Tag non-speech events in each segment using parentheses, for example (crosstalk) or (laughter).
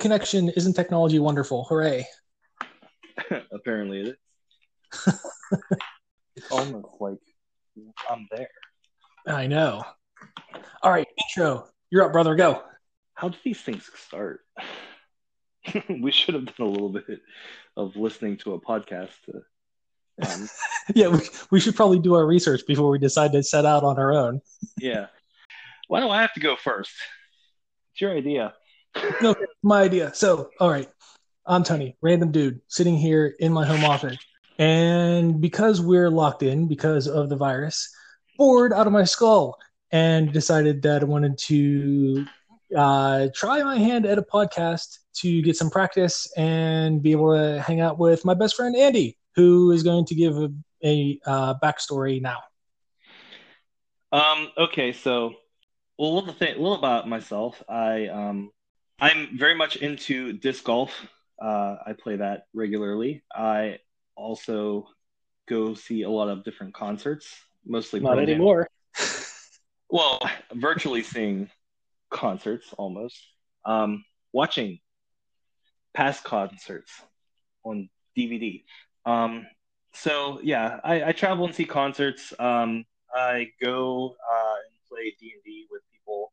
Connection! Isn't technology wonderful? Hooray! (laughs) Apparently, it is. it's (laughs) almost like I'm there. I know. All right, intro. You're up, brother. Go. How do these things start? (laughs) we should have done a little bit of listening to a podcast. To, um, yeah, we, we should probably do our research before we decide to set out on our own. yeah. Why do I have to go first? It's your idea. No, my idea. So, all right, I'm Tony, random dude, sitting here in my home office, and because we're locked in because of the virus, bored out of my skull, and decided that I wanted to uh, try my hand at a podcast to get some practice and be able to hang out with my best friend Andy, who is going to give a, a uh, backstory now. Um. Okay. So, well, a little thing, little about myself. I um I'm very much into disc golf. Uh, I play that regularly. I also go see a lot of different concerts, mostly not anymore. (laughs) well, virtually seeing concerts almost. Um, watching past concerts on DVD. Um, so yeah, I, I, travel and see concerts. Um, I go uh, and play D and D with people,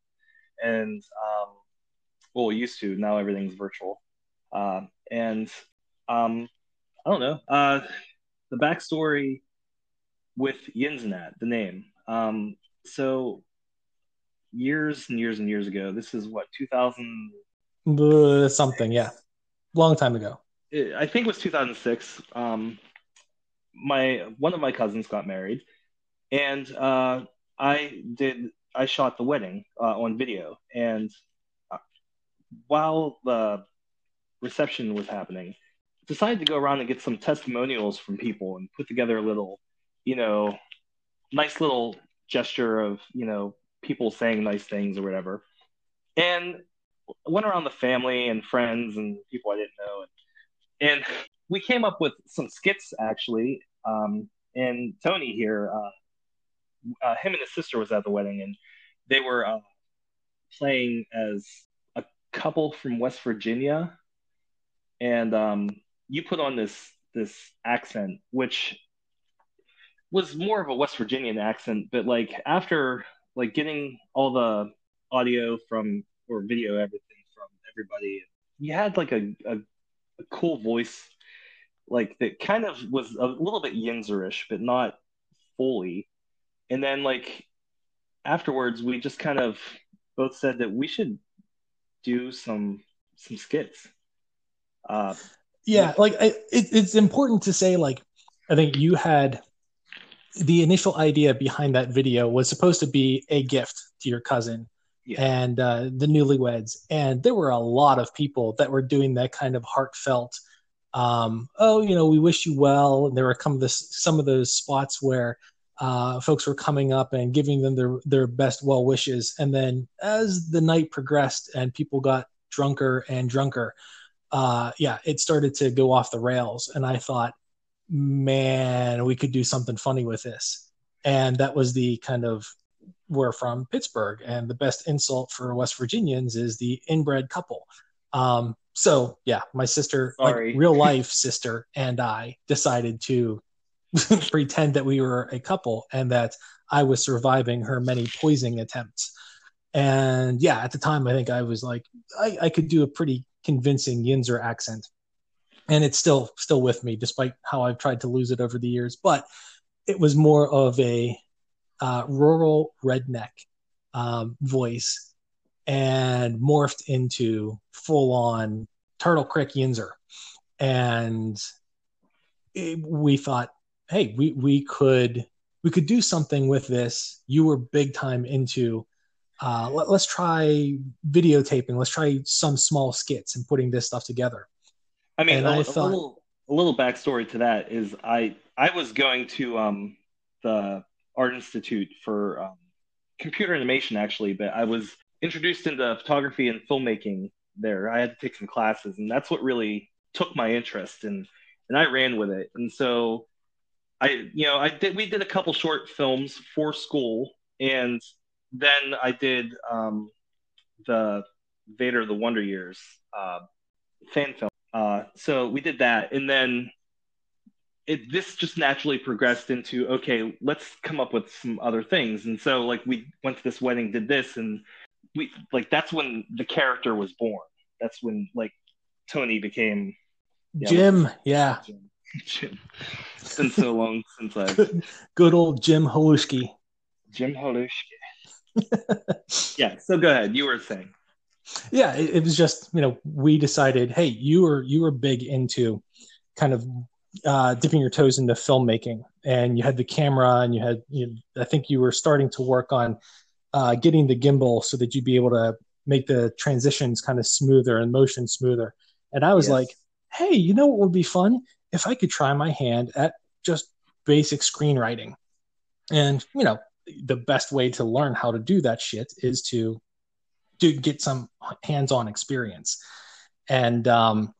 and um, well, used to. Now everything's virtual. Uh, and um, I don't know. Uh, the backstory with Yinz N'at, the name. Um, so years and years and years ago, this is what 2000 uh, something, yeah, long time ago. I think it was 2006. Um, my one of my cousins got married, and uh, I did. I shot the wedding uh, on video, and while the reception was happening, decided to go around and get some testimonials from people and put together a little, you know, nice little gesture of, you know, people saying nice things or whatever. And went around the family and friends and people I didn't know. And, and we came up with some skits actually. Um, and Tony here, uh, uh, him and his sister was at the wedding and they were uh, playing as couple from West Virginia, and um, you put on this this accent, which was more of a West Virginian accent, but like after like getting all the audio from or video everything from everybody, you had like a, a, a cool voice, like that kind of was a little bit Yinzerish, but not fully. And then like afterwards, we just kind of both said that we should do some some skits. Uh, yeah, like I, it, it's important to say, like I think you had the initial idea behind that video was supposed to be a gift to your cousin yeah. and uh, the newlyweds, and there were a lot of people that were doing that kind of heartfelt. Um, oh, you know, we wish you well. And there were some of some of those spots where uh, folks were coming up and giving them their their best well wishes. And then as the night progressed and people got drunker and drunker, uh, yeah, it started to go off the rails. And I thought, man, we could do something funny with this. And that was the kind of we're from Pittsburgh, and the best insult for West Virginians is the inbred couple. Um, so yeah, my sister, like real (laughs) life sister, and I decided to (laughs) pretend that we were a couple and that I was surviving her many poisoning attempts. And yeah, at the time, I think I was like, I, I could do a pretty convincing Yinzer accent, and it's still still with me, despite how I've tried to lose it over the years. But it was more of a uh, rural redneck um, voice, and morphed into full on Turtle Creek Yinzer, and it, we thought hey, we we could we could do something with this. You were big time into. Uh, let, us try videotaping. Let's try some small skits and putting this stuff together. I mean, a, I thought, a little a little backstory to that is I I was going to um, the Art Institute for um, computer animation actually, but I was introduced into photography and filmmaking there. I had to take some classes, and that's what really took my interest and and I ran with it. And so I you know I did we did a couple short films for school and then I did um, the Vader: The Wonder Years uh, fan film. Uh, so we did that, and then it this just naturally progressed into okay, let's come up with some other things. And so like we went to this wedding, did this, and we like that's when the character was born. That's when like Tony became yeah, Jim. Yeah, Jim. Jim. (laughs) It's been so long since I good, good old Jim Halushki. Jim Halushki. (laughs) yeah. So go ahead. You were saying. Yeah, it, it, was just you know we decided, hey, you were you were big into kind of uh, dipping your toes into filmmaking, and you had the camera, and you had you I think you were starting to work on uh, getting the gimbal so that you'd be able to make the transitions kind of smoother and motion smoother. And I was yes. like, hey, you know what would be fun if I could try my hand at just basic screenwriting. And you know, the best way to learn how to do that shit is to to get some hands-on experience. And um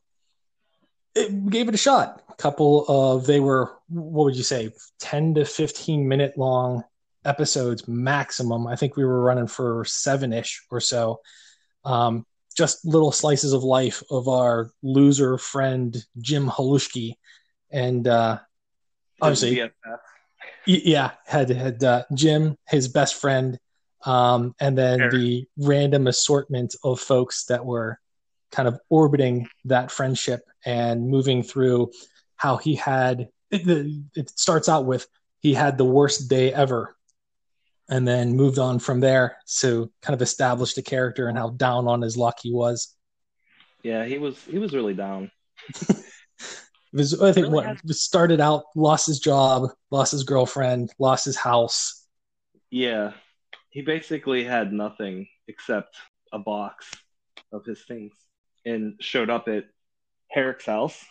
it gave it a shot. A couple of they were what would you say 10 to 15 minute long episodes maximum. I think we were running for seven-ish or so. Um just little slices of life of our loser friend jim halushki. And uh obviously yeah, had had uh, Jim, his best friend, um, and then Eric. the random assortment of folks that were kind of orbiting that friendship and moving through how he had it, it starts out with he had the worst day ever and then moved on from there so kind of established the character and how down on his luck he was yeah he was he was really down (laughs) was I think really what has... started out lost his job, lost his girlfriend, lost his house. Yeah, he basically had nothing except a box of his things, and showed up at Herrick's house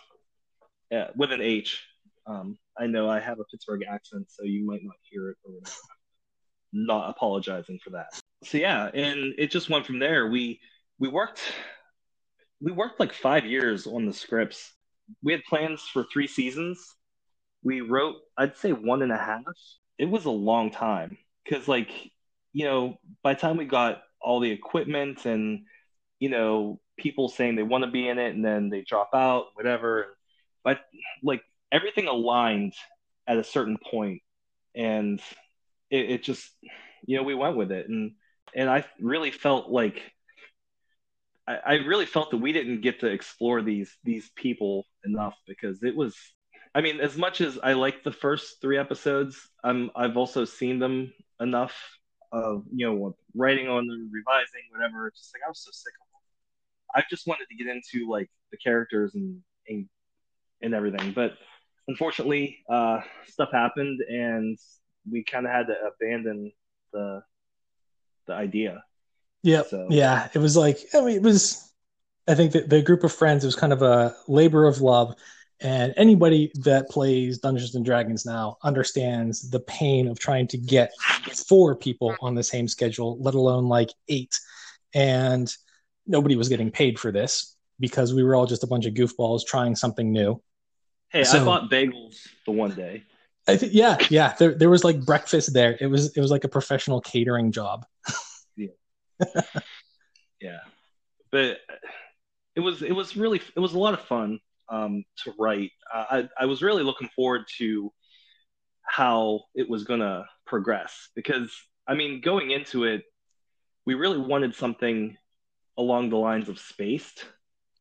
uh, with an H. Um, I know I have a Pittsburgh accent, so you might not hear it or whatever. Not apologizing for that. So yeah, and it just went from there. We we worked we worked like five years on the scripts we had plans for three seasons. We wrote, I'd say one and a half. It was a long time because, like, you know, by the time we got all the equipment and, you know, people saying they want to be in it and then they drop out, whatever. But like everything aligned at a certain point, and it, it just, you know, we went with it, and and I really felt like I, I really felt that we didn't get to explore these these people enough because it was I mean, as much as I like the first three episodes, I'm I've also seen them enough of you know writing on them, revising, whatever. Just like I was so sick of them. I just wanted to get into like the characters and and, and everything, but unfortunately, uh, stuff happened, and we kind of had to abandon the the idea. Yeah, so. yeah. It was like I mean, it was. I think that the group of friends was kind of a labor of love, and anybody that plays Dungeons and Dragons now understands the pain of trying to get four people on the same schedule, let alone like eight. And nobody was getting paid for this because we were all just a bunch of goofballs trying something new. Hey, so, I bought bagels the one day. I th- yeah, yeah. There, there was like breakfast there. It was, it was like a professional catering job. (laughs) (laughs) yeah, but it was it was really it was a lot of fun um, to write. Uh, I I was really looking forward to how it was gonna progress because I mean going into it, we really wanted something along the lines of Spaced.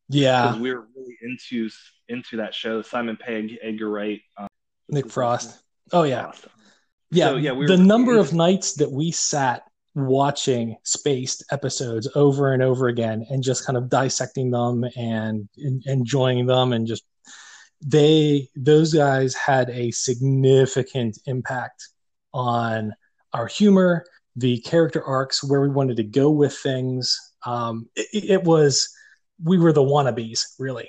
Yeah, because we were really into into that show. Simon Pegg, Edgar Wright, um, Nick Frost. Oh yeah, Frost. yeah, so, yeah. We the number of nights that we sat watching spaced episodes over and over again and just kind of dissecting them and, and enjoying them and just they those guys had a significant impact on our humor the character arcs where we wanted to go with things um, it, it was we were the wannabes really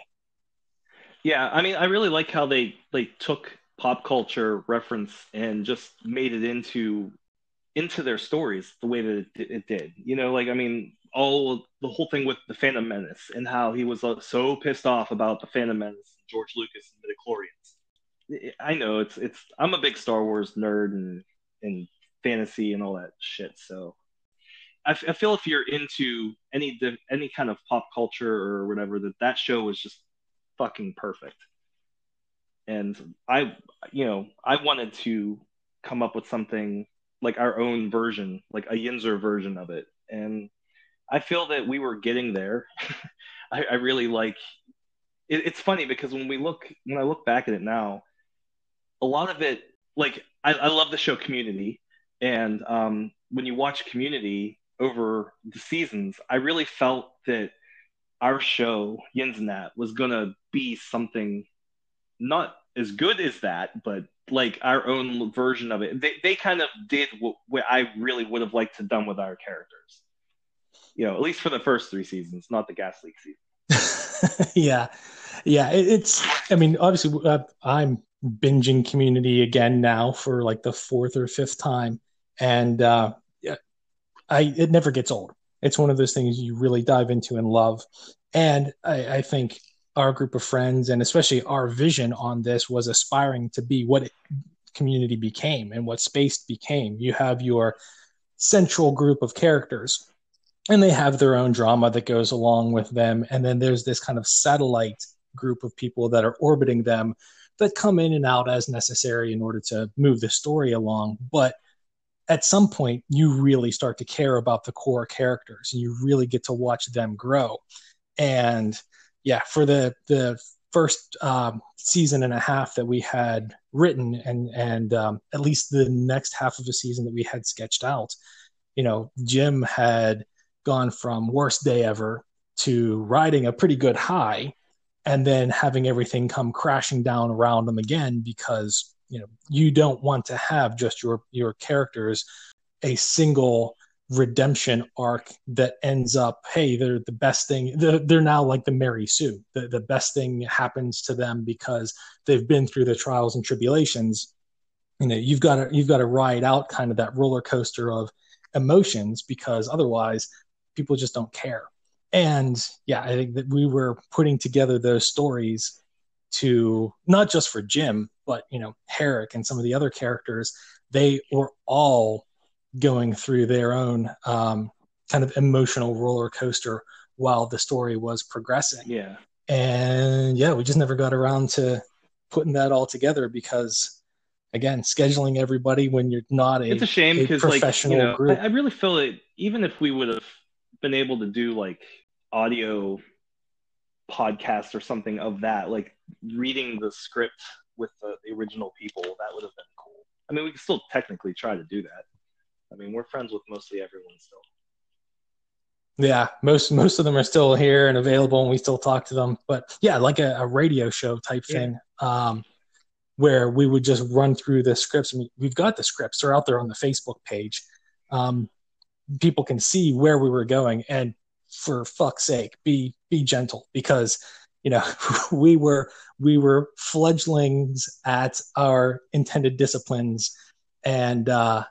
yeah i mean i really like how they they took pop culture reference and just made it into into their stories the way that it, it, did. You know, like I mean, all the whole thing with the Phantom Menace and how he was uh, so pissed off about the Phantom Menace, George Lucas and the midichlorians. I know it's it's I'm a big Star Wars nerd and and fantasy and all that shit. So I, f- I feel if you're into any any kind of pop culture or whatever, that that show was just fucking perfect. And I, you know, I wanted to come up with something like our own version, like a Yinzer version of it. And I feel that we were getting there. (laughs) I, I, really like it, it's funny because when we look when I look back at it now, a lot of it like I, I love the show Community, and um, when you watch Community over the seasons, I really felt that our show Yinz N'at was gonna be something not as good as that, but like our own version of it. They they kind of did what, what I really would have liked to done with our characters. You know, at least for the first three seasons, not the Gas Leak season. (laughs) yeah, yeah. It, it's. I mean, obviously, uh, I'm binging Community again now for like the fourth or fifth time, and uh, yeah, I it never gets old. It's one of those things you really dive into and love. And I, I think our group of friends and especially our vision on this was aspiring to be what it, community became and what space became. You have your central group of characters and they have their own drama that goes along with them. And then there's this kind of satellite group of people that are orbiting them that come in and out as necessary in order to move the story along. But at some point you really start to care about the core characters and you really get to watch them grow. And yeah for the the first um, season and a half that we had written and and um, at least the next half of the season that we had sketched out you know jim had gone from worst day ever to riding a pretty good high and then having everything come crashing down around him again because you know you don't want to have just your your characters a single redemption arc that ends up hey they're the best thing they're, they're now like the mary sue the, the best thing happens to them because they've been through the trials and tribulations you know you've got to you've got to ride out kind of that roller coaster of emotions because otherwise people just don't care and yeah i think that we were putting together those stories to not just for Jim, but you know Herrick and some of the other characters. They were all going through their own um, kind of emotional roller coaster while the story was progressing. Yeah, and yeah, we just never got around to putting that all together because again scheduling everybody when you're not a it's a shame because like you know I, I, really feel it even if we would have been able to do like audio podcast or something of that like reading the script with the, the original people, that would have been cool. I mean, we can still technically try to do that. I mean, we're friends with mostly everyone still. Yeah, most most of them are still here and available, and we still talk to them. But yeah, like a, a radio show type yeah. thing, um, where we would just run through the scripts. I mean, we've got the scripts; they're out there on the Facebook page. Um, people can see where we were going, and for fuck's sake, be be gentle because you know (laughs) we were we were fledglings at our intended disciplines and uh,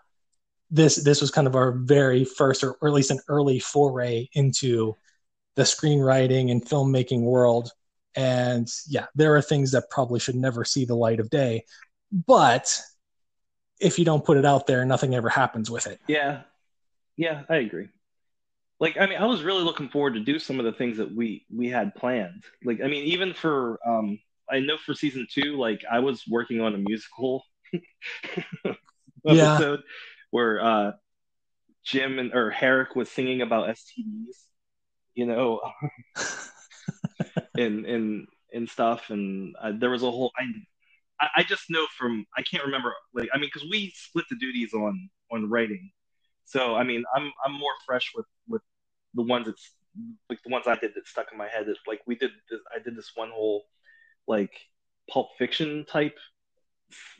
this this was kind of our very first or, or at least an early foray into the screenwriting and filmmaking world. And yeah there are things that probably should never see the light of day but if you don't put it out there nothing ever happens with it. Yeah. Yeah i agree. Like i mean i was really looking forward to do some of the things that we we had planned. Like i mean even for um i know for season two like i was working on a musical (laughs) episode. yeah. Where uh jim and or herrick was singing about stds you know (laughs) and and and stuff and uh, there was a whole I, I just know from I can't remember like I mean because we split the duties on on writing so I mean, I'm I'm more fresh with with the ones that's like the ones I did that stuck in my head. That like we did, this, I did this one whole like Pulp Fiction type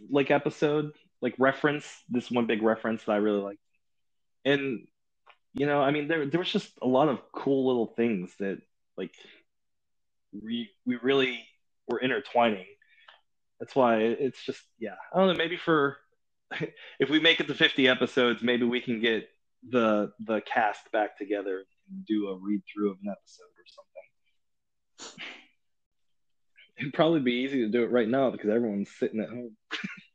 like episode, like reference. This one big reference that I really liked, and you know, I mean, there there was just a lot of cool little things that like we we really were intertwining. That's why it's just yeah. I don't know. Maybe for (laughs) if we make it to 50 episodes, maybe we can get the the cast back together and do a read through of an episode or something. (laughs) It'd probably be easy to do it right now because everyone's sitting at home. (laughs)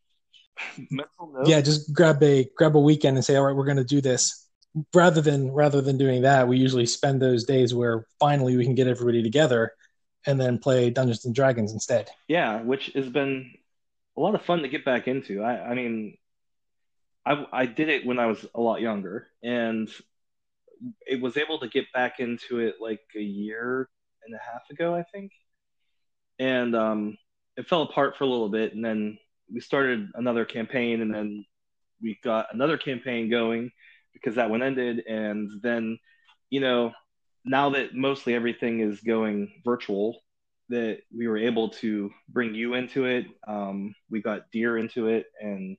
yeah, just grab a grab a weekend and say, all right, we're going to do this. rather than rather than doing that, we usually spend those days where finally we can get everybody together and then play Dungeons and Dragons instead. Yeah, which has been a lot of fun to get back into. I, I mean, I, I did it when I was a lot younger, and it was able to get back into it like a year and a half ago, I think. And um, it fell apart for a little bit, and then we started another campaign, and then we got another campaign going because that one ended, and then you know now that mostly everything is going virtual, that we were able to bring you into it. Um, we got Deer into it, and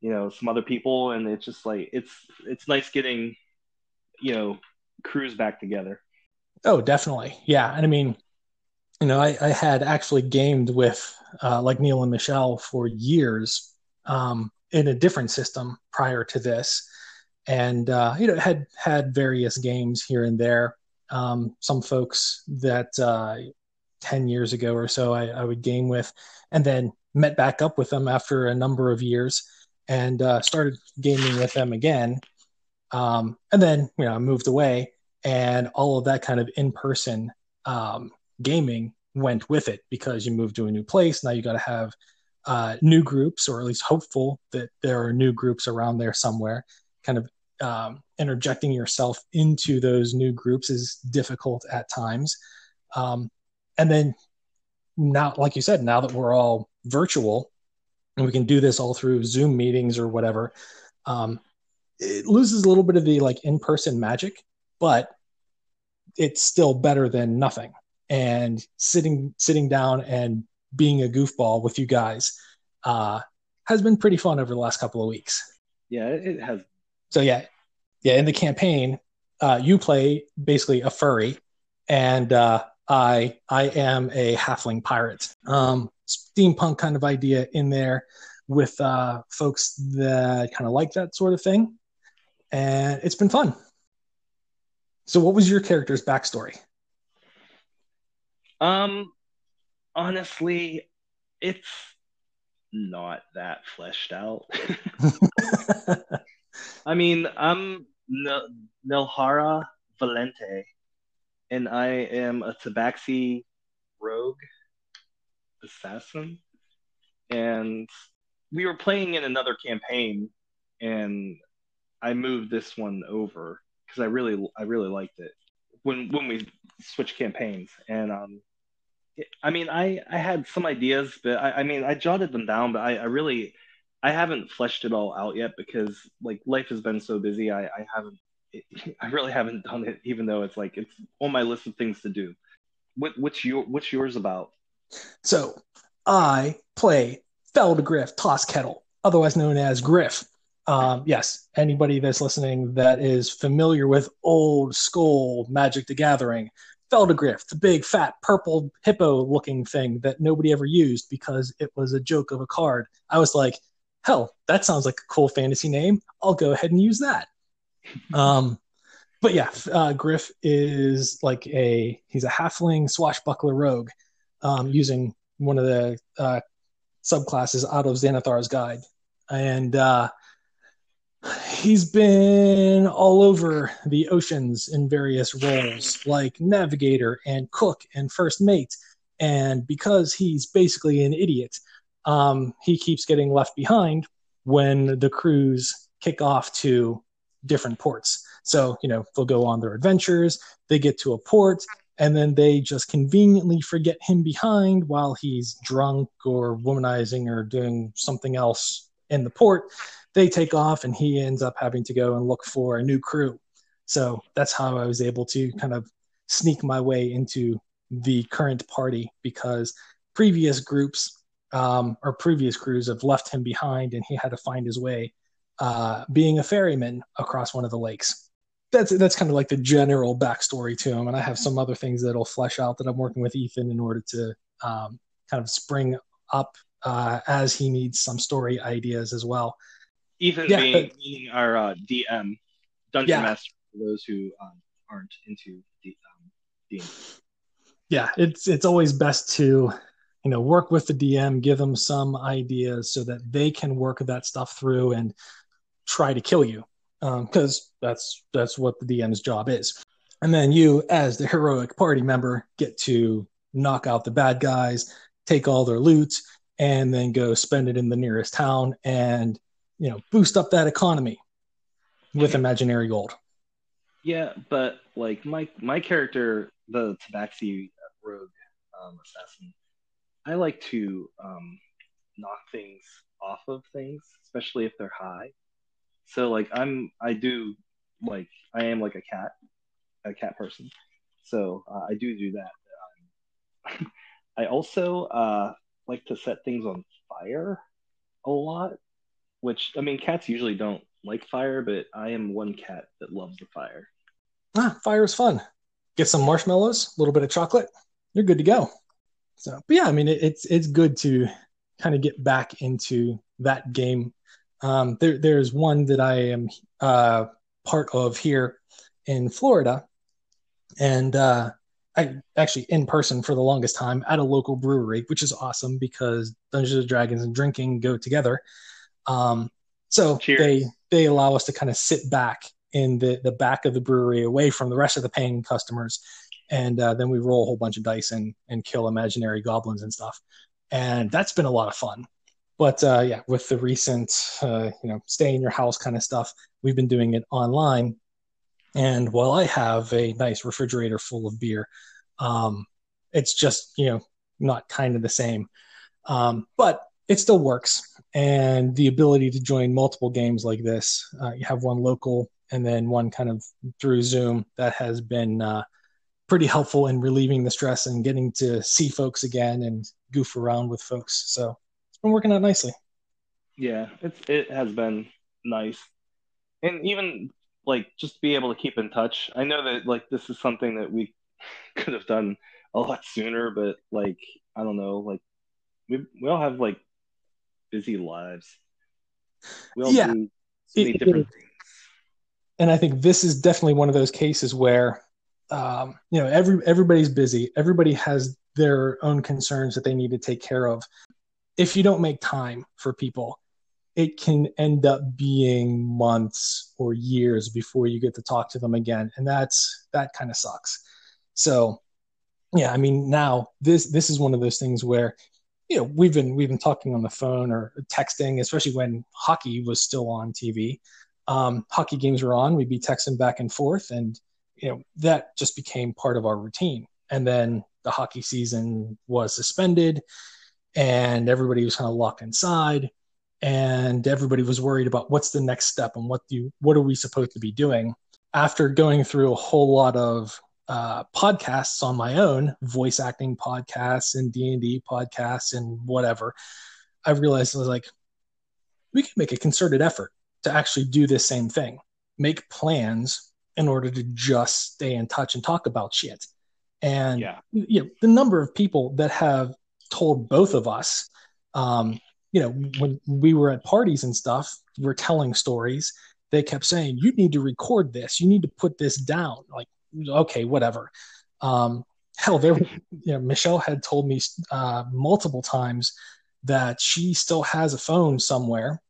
you know some other people, and it's just like it's it's nice getting you know crews back together. Oh, definitely, yeah. And I mean, you know, I, I had actually gamed with uh, like Neil and Michelle for years um, in a different system prior to this, and uh, you know had had various games here and there. Um, some folks that uh, 10 years ago or so I, I, would game with, and then met back up with them after a number of years and uh, started gaming with them again. Um, and then, you know, I moved away and all of that kind of in person um, gaming went with it because you moved to a new place. Now you got to have uh, new groups, or at least hopeful that there are new groups around there somewhere. Kind of um, interjecting yourself into those new groups is difficult at times. Um, and then now, like you said, now that we're all virtual and we can do this all through Zoom meetings or whatever, um, it loses a little bit of the like in-person magic, but it's still better than nothing. And sitting sitting down and being a goofball with you guys uh, has been pretty fun over the last couple of weeks. Yeah, it has. So yeah, yeah. In the campaign, uh, you play basically a furry, and uh, I I am a halfling pirate. Um, steampunk kind of idea in there with uh, folks that kind of like that sort of thing, and it's been fun. So, what was your character's backstory? Um, honestly, it's not that fleshed out. (laughs) I mean, I'm N- Nilhara Valente and I am a Tabaxi rogue assassin. And we were playing in another campaign, and I moved this one over because I really, I really liked it when when we switched campaigns. And um, I mean, I I had some ideas, but I, I mean, I jotted them down, but I, I really, I haven't fleshed it all out yet because like life has been so busy. I, I haven't (laughs) I really haven't done it, even though it's like it's on my list of things to do. What, what's your what's yours about? So I play Phelddagrif Toss Kettle, otherwise known as Griff. Um, yes, anybody that's listening that is familiar with old school Magic the Gathering, Phelddagrif, the big fat purple hippo looking thing that nobody ever used because it was a joke of a card. I was like, hell, that sounds like a cool fantasy name. I'll go ahead and use that (laughs) um, but yeah, uh, Griff is like a he's a halfling swashbuckler rogue, um, using one of the uh, subclasses out of Xanathar's Guide, and uh, he's been all over the oceans in various roles, like navigator and cook and first mate. And because he's basically an idiot, um, he keeps getting left behind when the crews kick off to different ports. So, you know, they'll go on their adventures, they get to a port, and then they just conveniently forget him behind while he's drunk or womanizing or doing something else in the port. They take off, and he ends up having to go and look for a new crew. So that's how I was able to kind of sneak my way into the current party because previous groups um, or previous crews have left him behind and he had to find his way uh, being a ferryman across one of the lakes. That's that's kind of like the general backstory to him, and I have some other things that'll flesh out that I'm working with Ethan in order to um, kind of spring up uh, as he needs some story ideas as well. Ethan yeah, being, our uh, DM, dungeon yeah. master for those who um, aren't into the um, D. Yeah, it's it's always best to you know work with the DM, give them some ideas so that they can work that stuff through and try to kill you because um, that's that's what the DM's job is. And then you, as the heroic party member, get to knock out the bad guys, take all their loot, and then go spend it in the nearest town and you know boost up that economy with imaginary gold. Yeah, but like my my character, the Tabaxi rogue um, assassin, I like to um, knock things off of things, especially if they're high. So like I'm I do like I am like a cat, a cat person. So uh, I do do that. Um, (laughs) I also uh, like to set things on fire a lot, which I mean cats usually don't like fire, but I am one cat that loves the fire. Ah, fire is fun. Get some marshmallows, a little bit of chocolate, you're good to go. So, but yeah, I mean, it, it's it's good to kind of get back into that game. Um, there, there's one that I am uh, part of here in Florida, and uh, I actually in person for the longest time at a local brewery, which is awesome because Dungeons and Dragons and drinking go together. Um, so Cheers. they they allow us to kind of sit back in the the back of the brewery, away from the rest of the paying customers, and uh, then we roll a whole bunch of dice and and kill imaginary goblins and stuff, and that's been a lot of fun. But uh, yeah, with the recent uh, you know stay in your house kind of stuff, we've been doing it online. And while I have a nice refrigerator full of beer, um, it's just you know not kind of the same. Um, but it still works. And the ability to join multiple games like this, uh, you have one local and then one kind of through Zoom that has been uh, pretty helpful in relieving the stress and getting to see folks again and goof around with folks. So it's been working out nicely. Yeah, it's it has been nice, and even like just be able to keep in touch. I know that like this is something that we (laughs) could have done a lot sooner, but like I don't know, like we we all have like busy lives. We all yeah. do so many it, different it, things. And I think this is definitely one of those cases where um, you know every everybody's busy. Everybody has their own concerns that they need to take care of. If you don't make time for people, it can end up being months or years before you get to talk to them again, and that's that kind of sucks. So, yeah, I mean, now this this is one of those things where you know we've been we've been talking on the phone or texting, especially when hockey was still on TV. Um, hockey games were on, we'd be texting back and forth, and you know that just became part of our routine. And then the hockey season was suspended, and everybody was kind of locked inside, and everybody was worried about what's the next step and what do you, what are we supposed to be doing. After going through a whole lot of uh, podcasts on my own, voice acting podcasts and D and D podcasts and whatever, I realized I was like, we can make a concerted effort to actually do this same thing, make plans in order to just stay in touch and talk about shit. And yeah. you know, the number of people that have told both of us, um, you know, when we were at parties and stuff, we're telling stories. They kept saying, "You need to record this. You need to put this down." Like, okay, whatever. Um, hell, there, (laughs) you know, Michelle had told me uh, multiple times that she still has a phone somewhere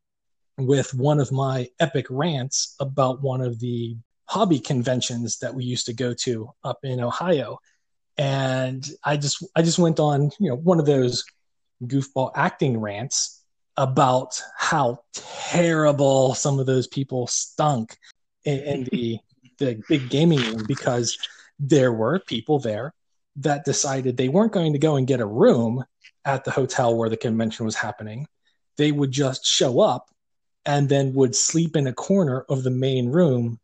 with one of my epic rants about one of the hobby conventions that we used to go to up in Ohio. And I just I just went on, you know, one of those goofball acting rants about how terrible some of those people stunk in, in the the big gaming room because there were people there that decided they weren't going to go and get a room at the hotel where the convention was happening. They would just show up and then would sleep in a corner of the main room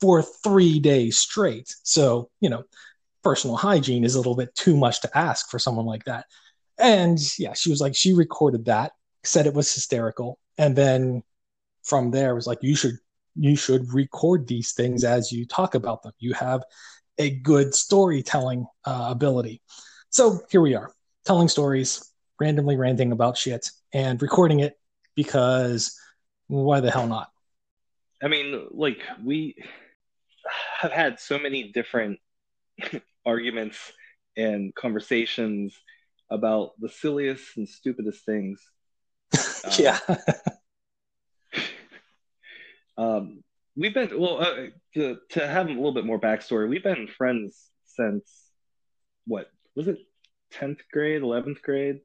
for three days straight. So, you know, personal hygiene is a little bit too much to ask for someone like that. And yeah, she was like, she recorded that, said it was hysterical. And then from there was like, you should you should record these things as you talk about them. You have a good storytelling uh, ability. So here we are, telling stories, randomly ranting about shit, and recording it because why the hell not? I mean, like, we have had so many different (laughs) arguments and conversations about the silliest and stupidest things. (laughs) yeah. (laughs) Um, we've been well uh, to to have a little bit more backstory. We've been friends since what was it? Tenth grade, eleventh grade.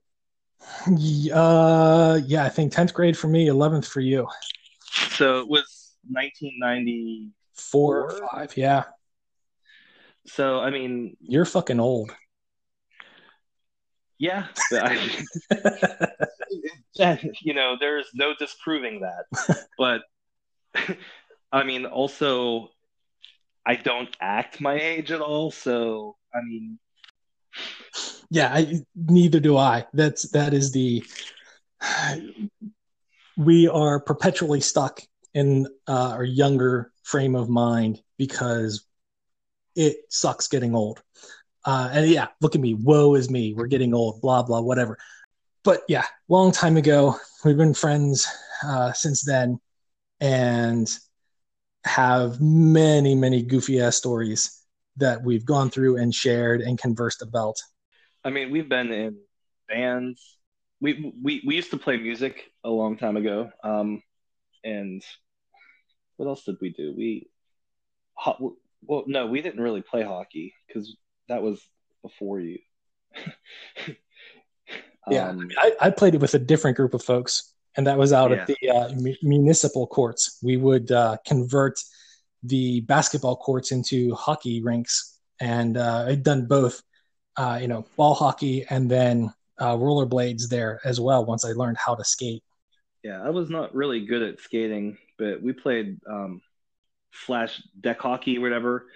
Uh, yeah, I think tenth grade for me, eleventh for you. So it was 1994 or five, yeah. So I mean, You're fucking old. yeah, I, (laughs) (laughs) you know, there's no disproving that. But (laughs) I mean, also, I don't act my age at all. So I mean, yeah, I, neither do I. That's that is the we are perpetually stuck in uh, our younger frame of mind because it sucks getting old. Uh, and yeah, look at me. Woe is me. We're getting old. Blah blah whatever. But yeah, long time ago. We've been friends uh, since then, and have many many goofy ass stories that we've gone through and shared and conversed about. I mean, we've been in bands. We we we used to play music a long time ago. Um, and what else did we do? We, ho- well, no, we didn't really play hockey because that was before you. (laughs) Yeah, Um, I, I played it with a different group of folks, and that was out Yeah. at the uh, mu- municipal courts. We would uh, convert the basketball courts into hockey rinks, and uh, I'd done both, uh, you know, ball hockey and then uh, rollerblades there as well. Once I learned how to skate. Yeah, I was not really good at skating, but we played um, slash deck hockey, whatever.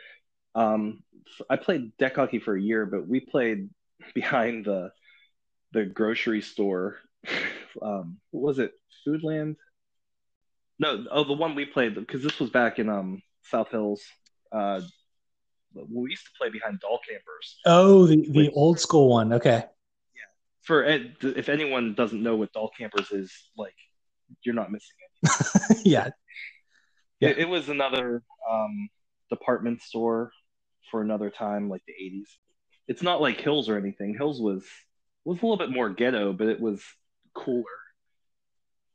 Um, I played deck hockey for a year, but we played (laughs) behind the the grocery store. (laughs) um, what was it? Foodland? No, oh, the one we played because this was back in um South Hills. Uh, we used to play behind doll campers. Oh, the, the Wait. old school one. Okay. Yeah. For if anyone doesn't know what doll campers is, like you're not missing it. (laughs) yeah. Yeah. It, it was another um, department store for another time, like the '80s. It's not like Hills or anything. Hills was was a little bit more ghetto, but it was cooler.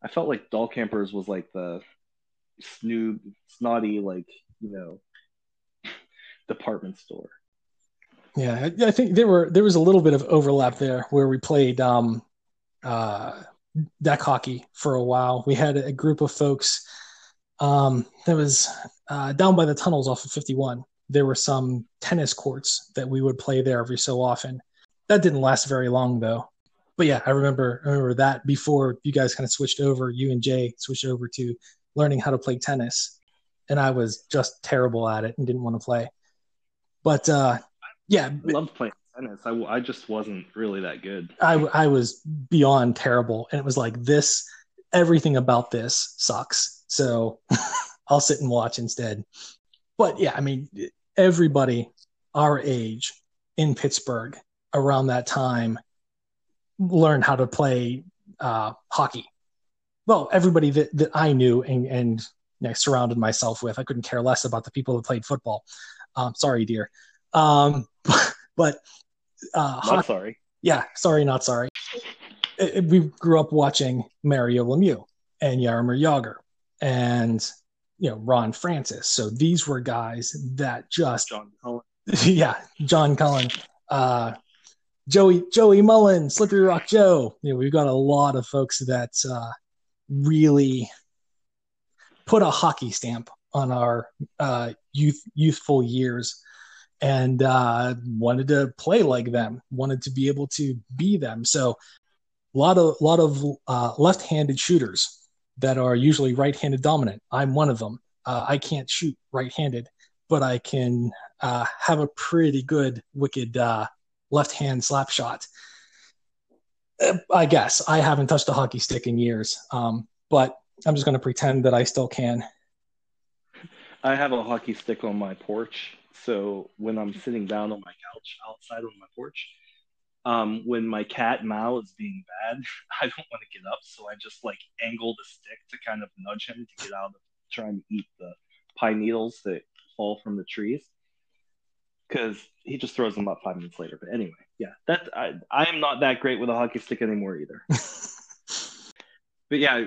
I felt like Doll Campers was like the snoob, snotty, like you know, (laughs) department store. Yeah, I, I think there were there was a little bit of overlap there where we played um, uh, deck hockey for a while. We had a group of folks um, that was uh, down by the tunnels off of 51. There were some tennis courts that we would play there every so often. That didn't last very long though. But yeah, I remember I remember that before you guys kind of switched over. You and Jay switched over to learning how to play tennis, and I was just terrible at it and didn't want to play. But uh, yeah, I loved playing tennis. I, I just wasn't really that good. I, I was beyond terrible. And it was like, this, everything about this sucks. So (laughs) I'll sit and watch instead. But yeah, I mean, everybody our age in Pittsburgh around that time learned how to play uh, hockey. Well, everybody that, that I knew and, and you know, surrounded myself with, I couldn't care less about the people that played football. Um, sorry, dear. Um, (laughs) but uh, hockey, sorry. yeah, sorry, not sorry. It- it- we grew up watching Mario Lemieux and Jaromir Jagr and you know Ron Francis. So these were guys that just John Cullen. (laughs) yeah, John Cullen, uh, Joey Joey Mullen, Slippery Rock Joe. You know, we've got a lot of folks that uh, really put a hockey stamp on our uh, youth youthful years, and uh, wanted to play like them, wanted to be able to be them. So a lot of lot of uh, left-handed shooters that are usually right-handed dominant. I'm one of them. Uh, I can't shoot right-handed, but I can uh, have a pretty good wicked left hand slap shot. Uh, I guess I haven't touched a hockey stick in years, um, but I'm just going to pretend that I still can. I have a hockey stick on my porch, so when I'm sitting down on my couch outside on my porch, um, when my cat Mao is being bad, (laughs) I don't want to get up, so I just like angle the stick to kind of nudge him to get out of trying to eat the pine needles that fall from the trees. Because he just throws them up five minutes later. But anyway, yeah, that I I am not that great with a hockey stick anymore either. (laughs) but yeah,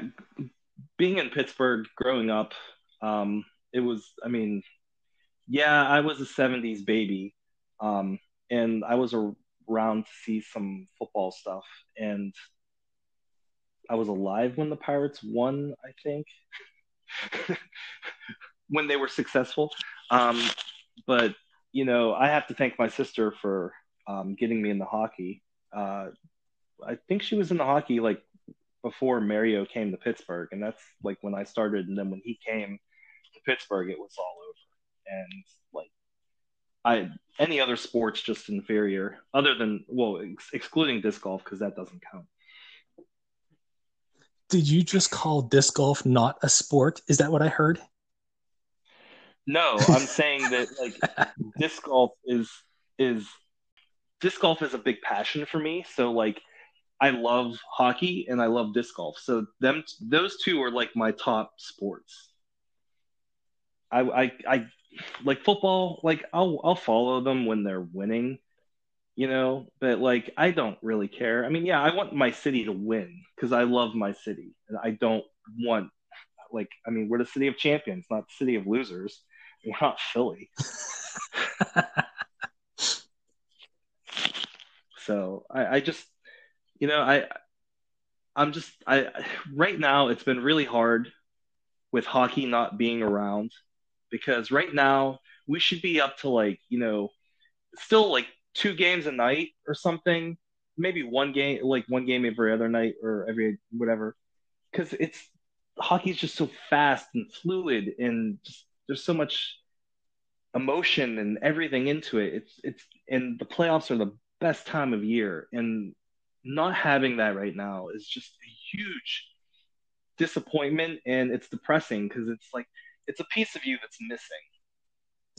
being in Pittsburgh, growing up, um, it was. I mean, yeah, I was a '70s baby, um, and I was around to see some football stuff, and I was alive when the Pirates won. I think (laughs) when they were successful. Um, but you know, I have to thank my sister for um, getting me into hockey. Uh, I think she was in the hockey like before Mario came to Pittsburgh, and that's like when I started. And then when he came to Pittsburgh, it was all over. And like, I any other sports just inferior, other than well, ex- excluding disc golf because that doesn't count. Did you just call disc golf not a sport? Is that what I heard? No, I'm saying that like (laughs) disc golf is is disc golf is a big passion for me. So like I love hockey and I love disc golf. So them those two are like my top sports. I I, I like football. Like I'll I'll follow them when they're winning, you know. But like I don't really care. I mean, yeah, I want my city to win because I love my city, and I don't want like I mean we're the city of champions, not the city of losers. We're not Philly. so I, I just, you know, I, I'm just, I right now it's been really hard with hockey not being around because right now we should be up to like, you know, still like two games a night or something, maybe one game, like one game every other night or every whatever, because it's hockey is just so fast and fluid and just there's so much emotion and everything into it. It's it's and the playoffs are the best time of year, and not having that right now is just a huge disappointment, and it's depressing because it's like it's a piece of you that's missing.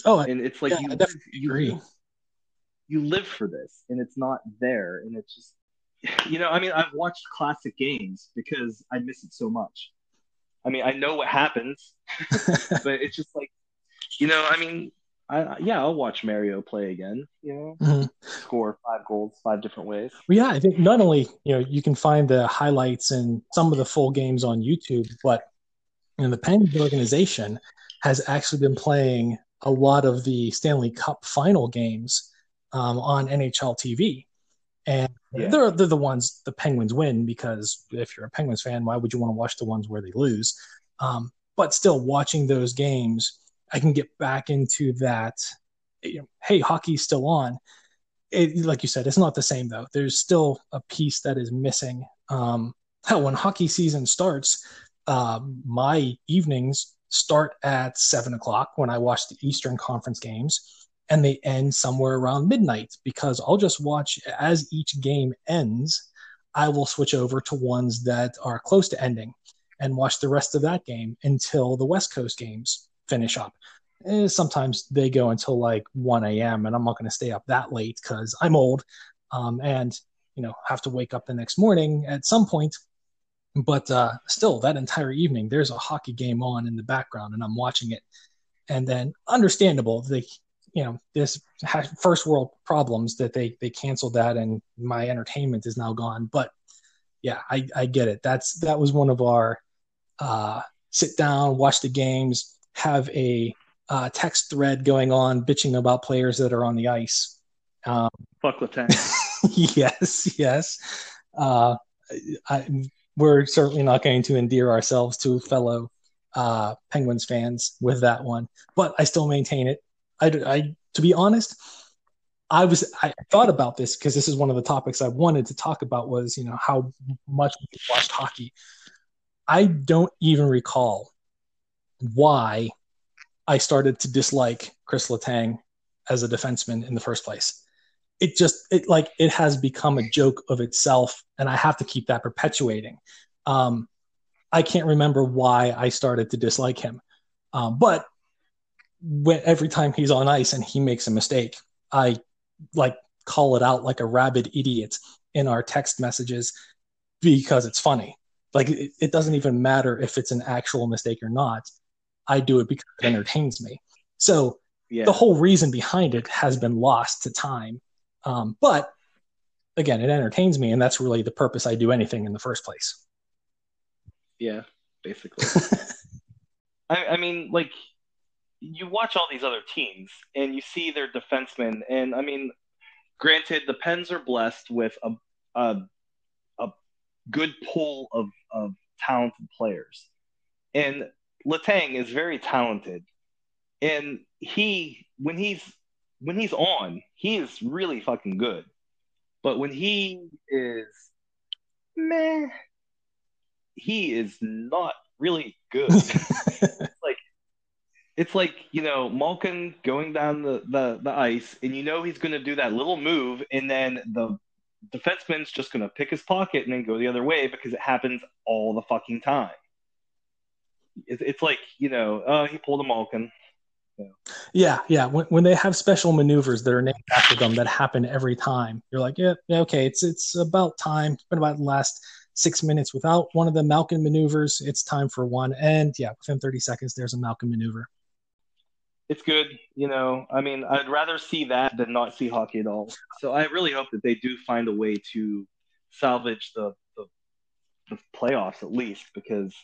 Oh, and it's like yeah, you, live, you, you live for this, and it's not there, and it's just you know. I mean, I've watched classic games because I miss it so much. I mean, I know what happens, (laughs) but it's just like, you know, I mean, I, yeah, I'll watch Mario play again. You know, mm-hmm. score five goals five different ways. Well, yeah, I think not only you know you can find the highlights and some of the full games on YouTube, but you know, the Penguins organization has actually been playing a lot of the Stanley Cup final games um, on NHL TV. And yeah. they're, they're the ones the Penguins win because if you're a Penguins fan, why would you want to watch the ones where they lose? Um, but still, watching those games, I can get back into that. You know, hey, hockey's still on. It, like you said, it's not the same though. There's still a piece that is missing. Um, hell, (laughs) when hockey season starts, uh, my evenings start at seven o'clock when I watch the Eastern Conference games and they end somewhere around midnight because I'll just watch as each game ends. I will switch over to ones that are close to ending and watch the rest of that game until the West Coast games finish up. And eh, sometimes they go until like 1 a.m. and I'm not going to stay up that late because I'm old um, and you know have to wake up the next morning at some point. But uh, still, that entire evening, there's a hockey game on in the background, and I'm watching it. And then, understandable, they you know this first world problems that they they canceled that and my entertainment is now gone but yeah i i get it that's that was one of our uh sit down watch the games have a uh, text thread going on bitching about players that are on the ice um fuck Letang. (laughs) yes yes uh I, we're certainly not going to endear ourselves to fellow uh, Penguins fans with that one, but I still maintain it. I, I to be honest, I was I thought about this because this is one of the topics I wanted to talk about was you know how much we watched hockey. I don't even recall why I started to dislike Chris Letang as a defenseman in the first place. It just it like it has become a joke of itself, and I have to keep that perpetuating. Um, I can't remember why I started to dislike him, um, but every time he's on ice and he makes a mistake, I like call it out like a rabid idiot in our text messages because it's funny. Like it, it doesn't even matter if it's an actual mistake or not. I do it because it entertains me. So yeah. the whole reason behind it has been lost to time. Um, but again, it entertains me, and that's really the purpose I do anything in the first place. Yeah, basically. (laughs) I, I mean, like you watch all these other teams and you see their defensemen, and I mean, granted, the Pens are blessed with a a, a good pool of, of talented players, and Letang is very talented, and he when he's when he's on, he is really fucking good, but when he is meh, he is not really good. (laughs) (laughs) it's like you know Malkin going down the, the, the ice, and you know he's going to do that little move, and then the defenseman's just going to pick his pocket and then go the other way because it happens all the fucking time. It's, it's like you know, uh, he pulled a Malkin. Yeah, yeah. yeah. When, when they have special maneuvers that are named after them that happen every time, you're like, yeah, yeah, okay, it's it's about time. It's been about the last six minutes without one of the Malkin maneuvers. It's time for one, and yeah, within 30 seconds, there's a Malkin maneuver it's good. You know, I mean, I'd rather see that than not see hockey at all. So I really hope that they do find a way to salvage the, the, the playoffs at least, because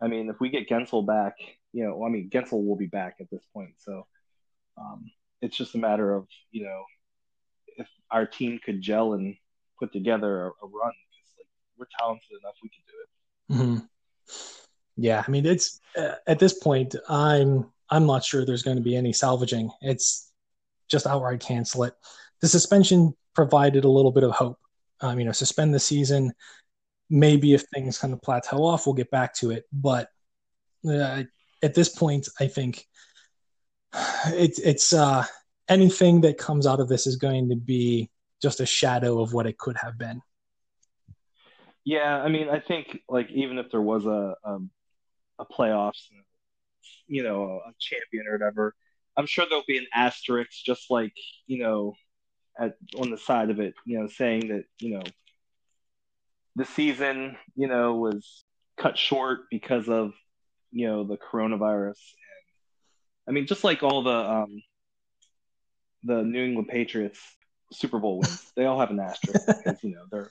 I mean, if we get Guentzel back, you know, I mean, Guentzel will be back at this point. So um, it's just a matter of you know, if our team could gel and put together a, a run, because like we're talented enough, we could do it. Mm-hmm. Yeah, I mean, it's uh, at this point, I'm I'm not sure there's going to be any salvaging. It's just outright cancel it. The suspension provided a little bit of hope. Um, you know, suspend the season. Maybe if things kind of plateau off, we'll get back to it. But uh, at this point, I think it's it's uh, anything that comes out of this is going to be just a shadow of what it could have been. Yeah, I mean, I think like even if there was a um, a playoffs you know a champion or whatever, I'm sure there'll be an asterisk just like you know at on the side of it, you know, saying that you know the season you know was cut short because of you know the coronavirus. And, I mean, just like all the um, the New England Patriots Super Bowl wins, they all have an asterisk (laughs) because you know they're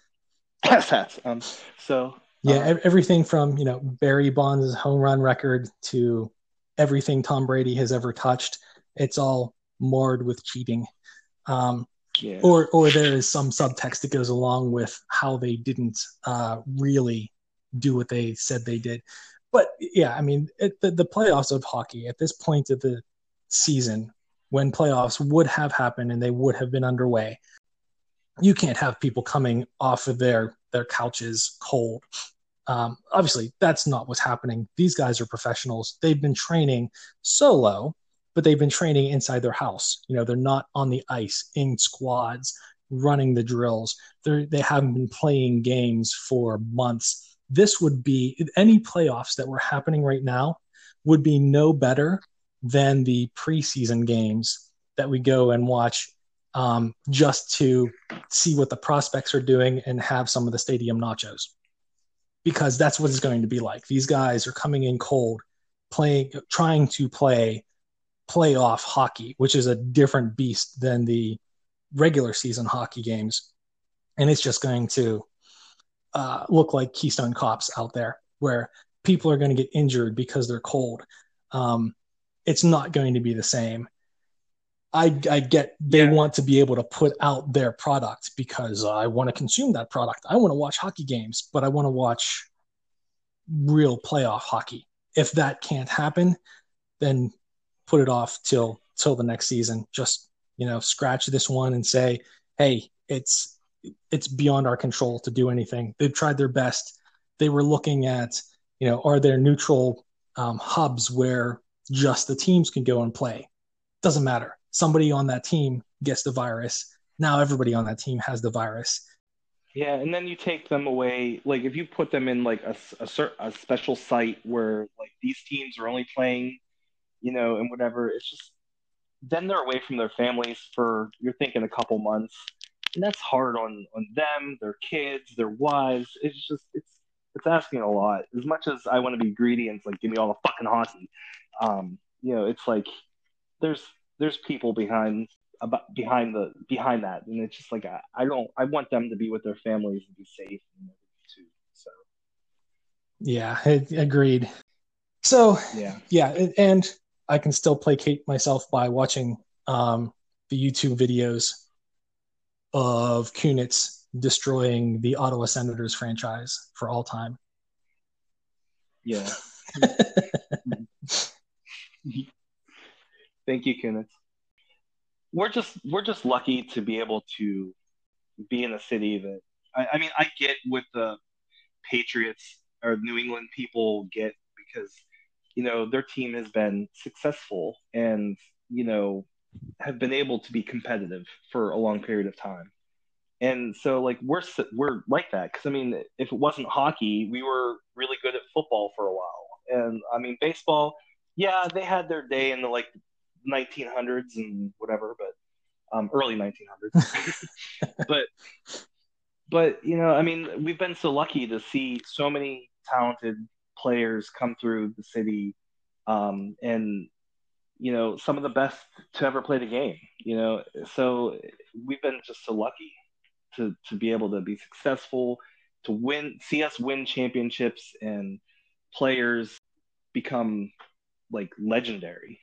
asshats. Um, so yeah, um, everything from you know Barry Bonds' home run record to everything Tom Brady has ever touched. It's all marred with cheating. Um, yeah. Or, or there is some subtext that goes along with how they didn't uh, really do what they said they did. But yeah, I mean, it, the, the playoffs of hockey at this point of the season, when playoffs would have happened and they would have been underway, you can't have people coming off of their their couches cold um, obviously, that's not what's happening. These guys are professionals. They've been training solo, but they've been training inside their house. You know, they're not on the ice in squads running the drills. They're, they haven't been playing games for months. This would be any playoffs that were happening right now would be no better than the preseason games that we go and watch um, just to see what the prospects are doing and have some of the stadium nachos because that's what it's going to be like. These guys are coming in cold, playing, trying to play playoff hockey, which is a different beast than the regular season hockey games, and it's just going to uh, look like Keystone Cops out there, where people are going to get injured because they're cold. Um, it's not going to be the same. I, I get they yeah. want to be able to put out their product because I want to consume that product. I want to watch hockey games, but I want to watch real playoff hockey. If that can't happen, then put it off till till the next season. Just you know, scratch this one and say, hey, it's it's beyond our control to do anything. They've tried their best. They were looking at, you know, are there neutral um, hubs where just the teams can go and play? Doesn't matter somebody on that team gets the virus. Now everybody on that team has the virus. Yeah, and then you take them away. Like if you put them in like a a, a special site where like these teams are only playing, you know, and whatever, it's just then they're away from their families for you're thinking a couple months, and that's hard on on them, their kids, their wives. It's just it's it's asking a lot. As much as I want to be greedy and like give me all the fucking hockey, um, you know, it's like there's there's people behind about behind the behind that, and it's just like I, I don't I want them to be with their families and be safe and too. So yeah, agreed. So yeah, yeah, and I can still placate myself by watching um, the YouTube videos of Kunitz destroying the Ottawa Senators franchise for all time. Yeah. (laughs) Thank you, Kunitz. We're just we're just lucky to be able to be in a city that I, I mean I get what the Patriots or New England people get because you know their team has been successful and you know have been able to be competitive for a long period of time and so like we're we're like that because i mean if it wasn't hockey we were really good at football for a while and i mean baseball yeah they had their day in the like 1900s and whatever but um, early 1900s (laughs) but but you know i mean we've been so lucky to see so many talented players come through the city um, and you know some of the best to ever play the game you know so we've been just so lucky to to be able to be successful, to win, see us win championships, and players become like legendary.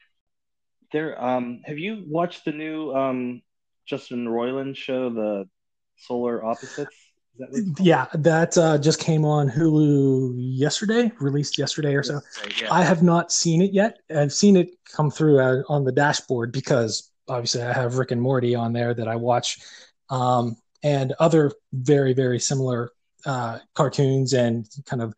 There, um, have you watched the new um, Justin Roiland show, the Solar Opposites? That yeah, that uh, just came on Hulu yesterday, released yesterday or so. Yeah. I have not seen it yet. I've seen it come through uh, on the dashboard because obviously I have Rick and Morty on there that I watch. Um, and other very very similar uh, cartoons and kind of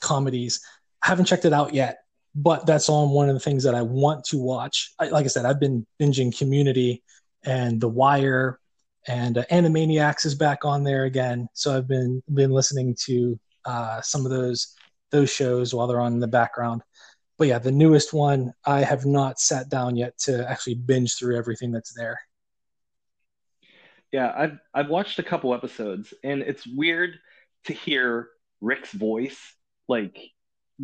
comedies. I haven't checked it out yet, but that's on one of the things that I want to watch. I, like I said, I've been binging Community and The Wire, and uh, Animaniacs is back on there again. So I've been been listening to uh, some of those those shows while they're on in the background. But yeah, the newest one I have not sat down yet to actually binge through everything that's there. Yeah, I've I've watched a couple episodes, and it's weird to hear Rick's voice like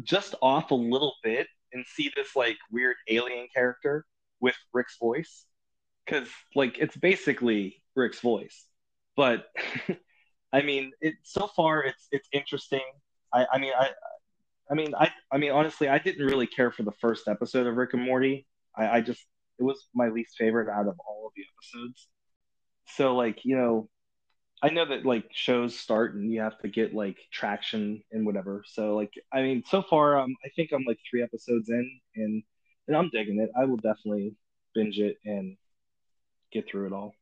just off a little bit and see this like weird alien character with Rick's voice because like it's basically Rick's voice. But (laughs) I mean, it so far it's it's interesting. I I mean I I mean I I mean honestly I didn't really care for the first episode of Rick and Morty. I, I just it was my least favorite out of all of the episodes so like you know i know that like shows start and you have to get like traction and whatever. So like i mean so far um, i think i'm like three episodes in and and i'm digging it. I will definitely binge it and get through it all.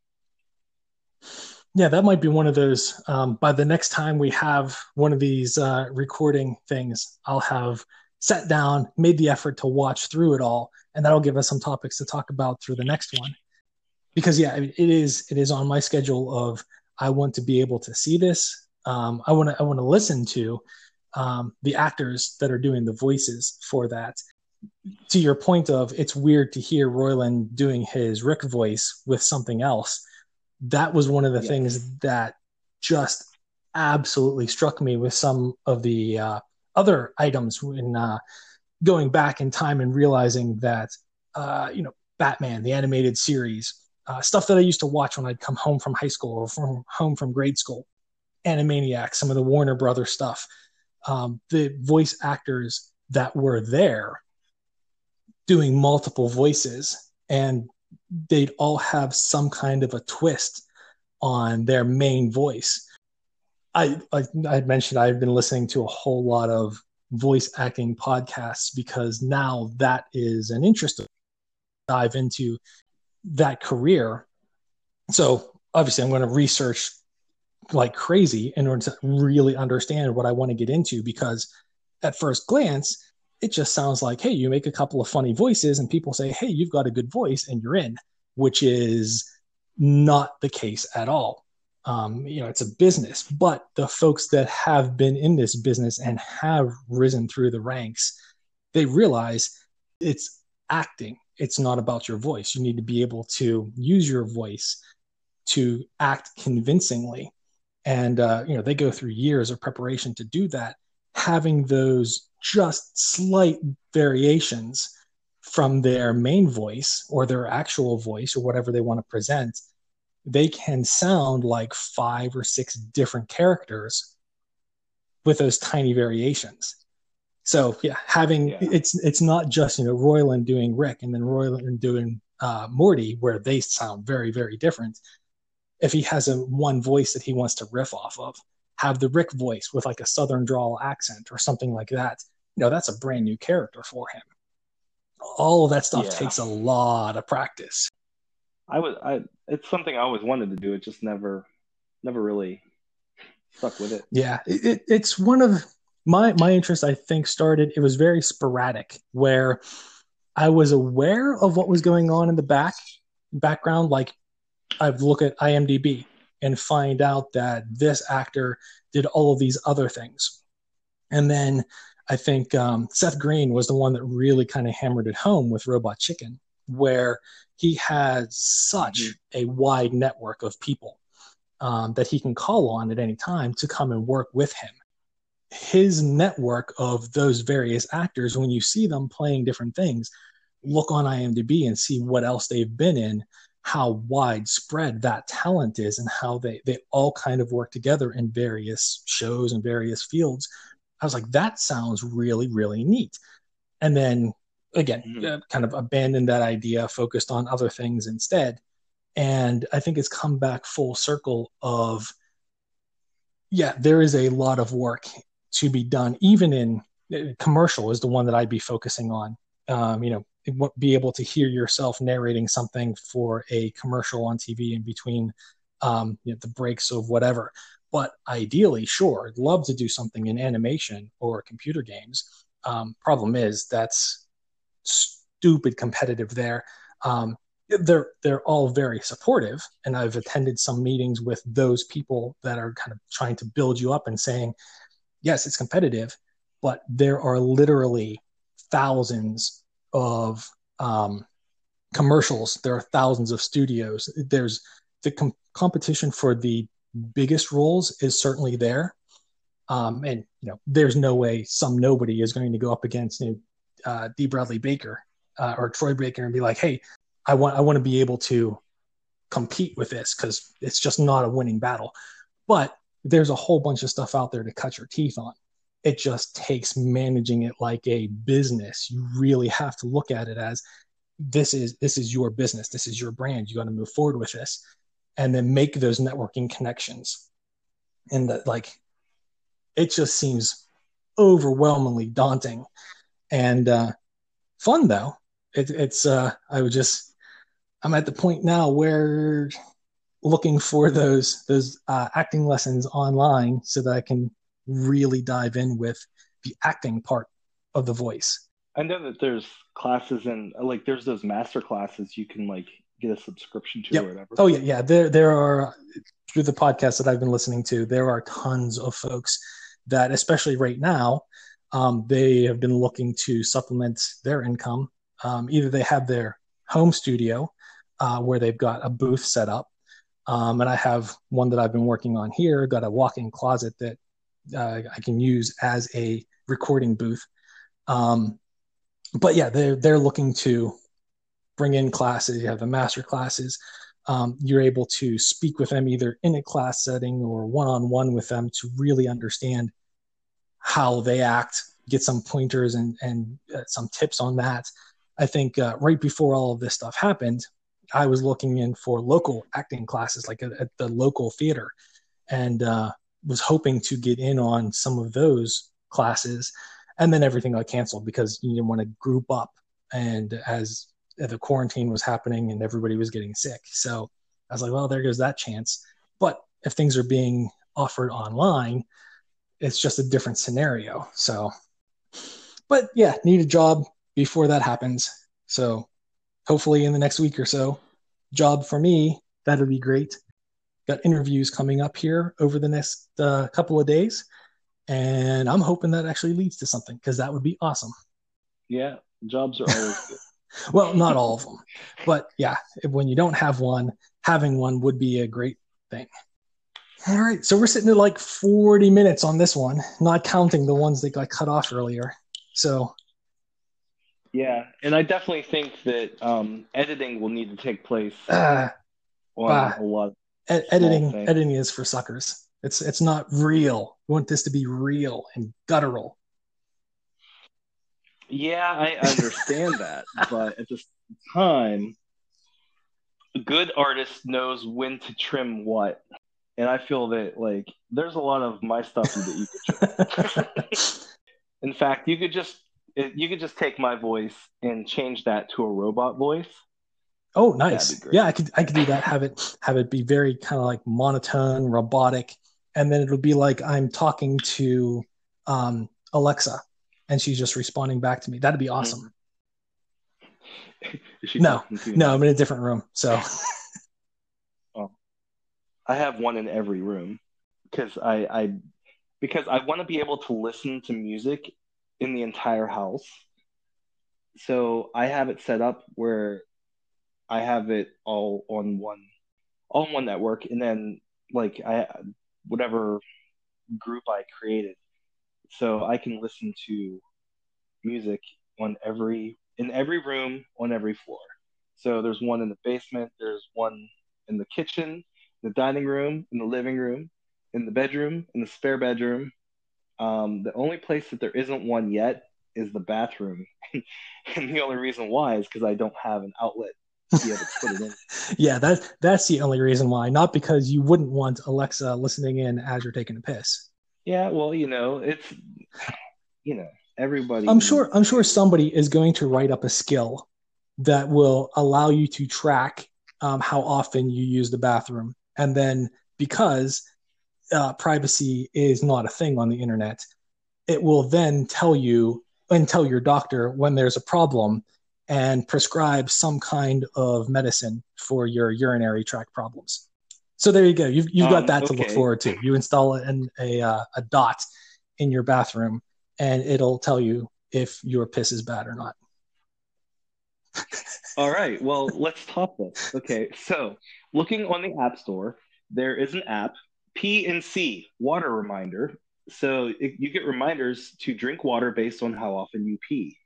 Yeah that might be one of those um, by the next time we have one of these uh, recording things i'll have sat down made the effort to watch through it all and that'll give us some topics to talk about through the next one. Because yeah, it is it is on my schedule of I want to be able to see this. Um, I want to I want to listen to um, the actors that are doing the voices for that. To your point of it's weird to hear Roiland doing his Rick voice with something else. That was one of the yes. things that just absolutely struck me with some of the uh, other items when uh, going back in time and realizing that uh, you know Batman the animated series uh, stuff that I used to watch when I'd come home from high school or from home from grade school. Animaniacs, some of the Warner Brothers stuff. Um, the voice actors that were there doing multiple voices, and they'd all have some kind of a twist on their main voice. I, I I mentioned I've been listening to a whole lot of voice acting podcasts because now that is an interest dive into that career. So obviously, I'm going to research like crazy in order to really understand what I want to get into because at first glance, it just sounds like, hey, you make a couple of funny voices and people say, hey, you've got a good voice and you're in, which is not the case at all. Um, you know, it's a business, but the folks that have been in this business and have risen through the ranks, they realize it's acting it's not about your voice. You need to be able to use your voice to act convincingly. And, uh, you know, they go through years of preparation to do that. Having those just slight variations from their main voice or their actual voice or whatever they want to present, they can sound like five or six different characters with those tiny variations. So yeah, having yeah. it's it's not just you know Roiland doing Rick and then Roiland doing uh, Morty, where they sound very very different. If he has a one voice that he wants to riff off of, have the Rick voice with like a Southern drawl accent or something like that. You know, that's a brand new character for him. All of that stuff yeah. takes a lot of practice. I was I it's something I always wanted to do. It just never never really stuck with it. Yeah, it, it, it's one of my my interest. I think started. It was very sporadic, where I was aware of what was going on in the back background. Like I'd look at IMDb and find out that this actor did all of these other things, and then I think um, Seth Green was the one that really kind of hammered it home with Robot Chicken, where he has such mm-hmm. a wide network of people um, that he can call on at any time to come and work with him. His network of those various actors, when you see them playing different things, look on IMDb and see what else they've been in, how widespread that talent is, and how they, they all kind of work together in various shows and various fields. I was like, that sounds really, really neat. And then again, mm-hmm. uh, kind of abandoned that idea, focused on other things instead and i think it's come back full circle of yeah there is a lot of work to be done even in uh, commercial is the one that i'd be focusing on. Um, you know be able to hear yourself narrating something for a commercial on tv in between um, you know, the breaks of whatever. But ideally sure i'd love to do something in animation or computer games. Um, problem is that's stupid competitive there. Um, they're they're all very supportive and i've attended some meetings with those people that are kind of trying to build you up and saying yes it's competitive but there are literally thousands of um, commercials. There are thousands of studios. There's the com- competition for the biggest roles is certainly there. Um, and you know there's no way some nobody is going to go up against you know, uh, Dee Bradley Baker uh, or Troy Baker and be like hey I want I want to be able to compete with this because it's just not a winning battle. But there's a whole bunch of stuff out there to cut your teeth on. It just takes managing it like a business. You really have to look at it as this is this is your business. This is your brand. You got to move forward with this, and then make those networking connections. And that like, it just seems overwhelmingly daunting, and uh, fun though. It, it's uh, I would just I'm at the point now where looking for those those uh, acting lessons online so that I can really dive in with the acting part of the voice. I know that there's classes and like there's those master classes you can like get a subscription to yep. or whatever. Oh yeah, yeah. There there are through the podcast that I've been listening to, there are tons of folks that, especially right now, um, they have been looking to supplement their income. Um, either they have their home studio uh, where they've got a booth set up. Um, and I have one that I've been working on here, got a walk in closet that uh, I can use as a recording booth. Um, but yeah, they're, they're looking to bring in classes. You have the master classes. Um, you're able to speak with them either in a class setting or one on one with them to really understand how they act, get some pointers and, and uh, some tips on that. I think uh, right before all of this stuff happened, I was looking in for local acting classes, like at, at the local theater, and uh, was hoping to get in on some of those classes. And then everything got canceled because you didn't want to group up. And as the quarantine was happening and everybody was getting sick, so I was like, well, there goes that chance. But if things are being offered online, it's just a different scenario. So, but yeah, need a job before that happens. So hopefully in the next week or so. Job for me, that'd be great. Got interviews coming up here over the next uh, couple of days, and I'm hoping that actually leads to something because that would be awesome. Yeah, jobs are always good. (laughs) well, not all of them, but yeah, when you don't have one, having one would be a great thing. All right, so we're sitting at like 40 minutes on this one, not counting the ones that got cut off earlier. So yeah, and I definitely think that um, editing will need to take place uh, on a lot. Ed- editing, things. editing is for suckers. It's it's not real. We want this to be real and guttural. Yeah, I understand (laughs) that, but at the same time, a good artist knows when to trim what, and I feel that like there's a lot of my stuff that you could trim. (laughs) In fact, you could just you could just take my voice and change that to a robot voice. Oh, nice. Yeah, I could I could do that. Have it have it be very kind of like monotone, robotic, and then it'll be like I'm talking to um, Alexa, and she's just responding back to me. That'd be awesome. (laughs) no, no, I'm in a different room. So, (laughs) oh, I have one in every room because I, I because I want to be able to listen to music in the entire house. So I have it set up where I have it all on one on one network and then like I whatever group I created. So I can listen to music on every in every room on every floor. So there's one in the basement, there's one in the kitchen, the dining room, in the living room, in the bedroom, in the spare bedroom. Um, the only place that there isn't one yet is the bathroom, (laughs) and the only reason why is because I don't have an outlet to be able to put it in. (laughs) yeah, that that's the only reason why. Not because you wouldn't want Alexa listening in as you're taking a piss. Yeah, well, you know, it's you know, everybody. I'm sure. I'm sure somebody is going to write up a skill that will allow you to track um, how often you use the bathroom, and then because uh, privacy is not a thing on the internet, it will then tell you and tell your doctor when there's a problem and prescribe some kind of medicine for your urinary tract problems. So there you go. You've, you've got um, that okay. to look forward to. You install an, a, uh, a dot in your bathroom and it'll tell you if your piss is bad or not. (laughs) All right. Well, let's top this. Okay. So looking on the App Store, there is an app P and C, water reminder. So it, you get reminders to drink water based on how often you pee.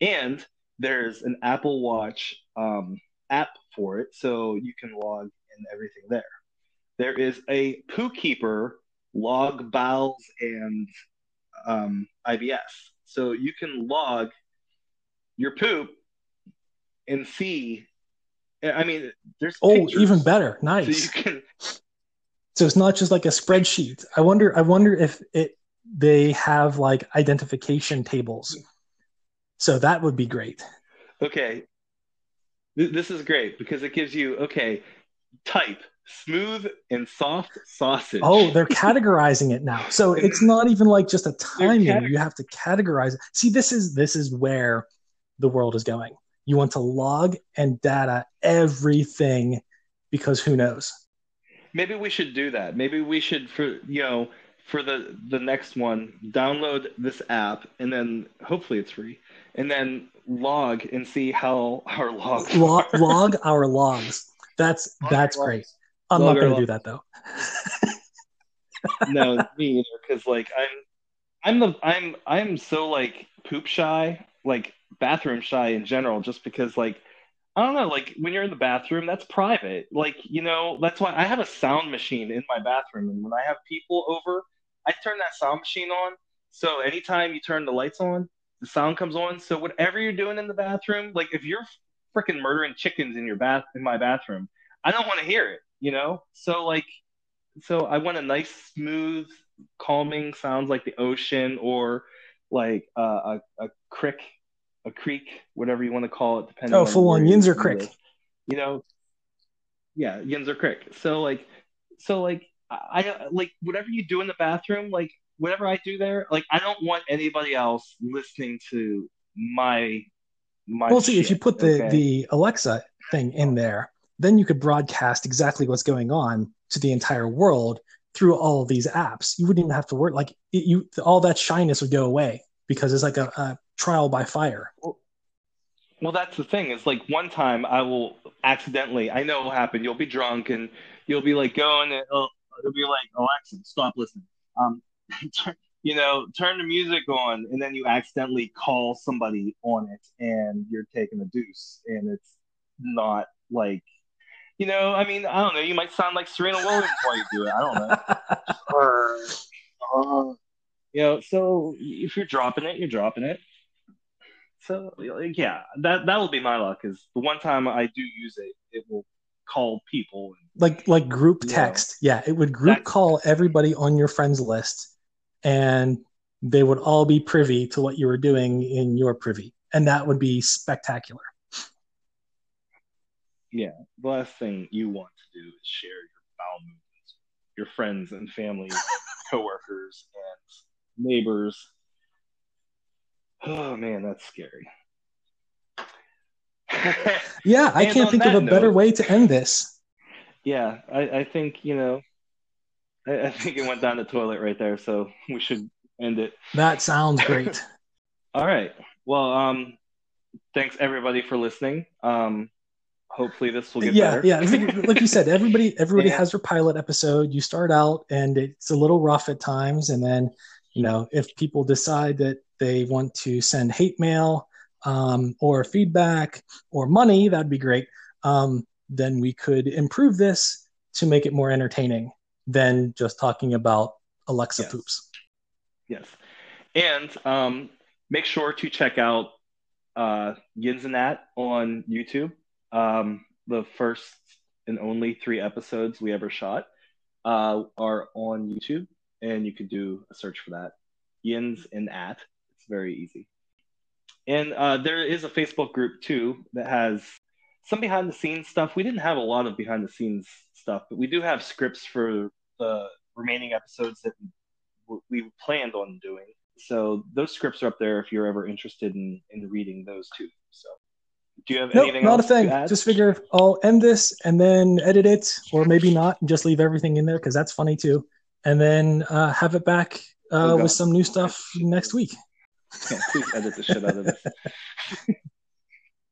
And there's an Apple Watch um, app for it, so you can log in everything there. There is a Poo Keeper log bowels and um, IBS. So you can log your poop and see. I mean, there's oh, pictures. even better, nice. So you can so it's not just like a spreadsheet. I wonder. I wonder if it they have like identification tables. So that would be great. Okay, this is great because it gives you okay type smooth and soft sausage. Oh, they're categorizing it now. So it's not even like just a timing. Categ- you have to categorize it. See, this is this is where the world is going. You want to log and data everything because who knows? Maybe we should do that. Maybe we should for you know for the the next one download this app and then hopefully it's free and then log and see how our logs log, log our logs. That's (laughs) log that's great. Logs. I'm log not going to do that though. no, (laughs) me either. Because like I'm, I'm the I'm I'm so like poop shy, like bathroom shy in general, just because like I don't know, like when you're in the bathroom, that's private. Like, you know, that's why I have a sound machine in my bathroom. And when I have people over, I turn that sound machine on. So anytime you turn the lights on, the sound comes on. So whatever you're doing in the bathroom, like if you're freaking murdering chickens in your bath in my bathroom, I don't want to hear it, you know? So like so I want a nice smooth calming sounds like the ocean or like uh, a, a crick a creek, whatever you want to call it, depending. Oh, full on Yinzer Creek. You know, yeah, Yinzer Creek. So like, so like, I like whatever you do in the bathroom, like whatever I do there, like I don't want anybody else listening to my my. Well, see, if you put the okay? the Alexa thing in oh. there, then you could broadcast exactly what's going on to the entire world through all of these apps. You wouldn't even have to worry. Like it, you, all that shyness would go away because it's like a, a trial by fire. Well, well, that's the thing. Is like one time I will accidentally. I know it'll happen. You'll be drunk and you'll be like going. And it'll, it'll be like Alexa, stop listening. Um, (laughs) you know, turn the music on, and then you accidentally call somebody on it, and you're taking a deuce, and it's not like you know, I mean, I don't know. You might sound like Serena Williams while you do it. I don't know. (laughs) uh, you know, so if you're dropping it, you're dropping it. So like, yeah, that that'll be my luck. Is the one time I do use it, it will call people. And, like like group text. Know, yeah, it would group call everybody on your friends list, and they would all be privy to what you were doing in your privy, and that would be spectacular. Yeah, the last thing you want to do is share your bowel movements, your friends and family, (laughs) coworkers, and neighbors. Oh man, that's scary. (laughs) yeah, I can't think of a note, better way to end this. Yeah, I, I think you know, I, I, think it went down the toilet right there, so we should end it. That sounds great. (laughs) All right. Well, um, thanks everybody for listening. Um, hopefully this will get yeah, better. Yeah, like, like you said, everybody everybody (laughs) yeah. has their pilot episode. You start out and it's a little rough at times, and then you know if people decide that they want to send hate mail um, or feedback or money, that'd be great. Um, then we could improve this to make it more entertaining than just talking about Alexa yes. poops. Yes. And um, make sure to check out uh, Yinz N'at on YouTube. Um, the first and only three episodes we ever shot uh, are on YouTube, and you could do a search for that. Yinz N'at. It's very easy. And uh, there is a Facebook group too that has some behind the scenes stuff. We didn't have a lot of behind the scenes stuff, but we do have scripts for the remaining episodes that we, we planned on doing. So those scripts are up there if you're ever interested in, in reading those too. So do you have nope, anything not a thing. Just figure I'll end this and then edit it, or maybe not, and just leave everything in there because that's funny too. And then uh, have it back uh, oh, with some new stuff next week. Yeah, please edit the shit out of this. (laughs)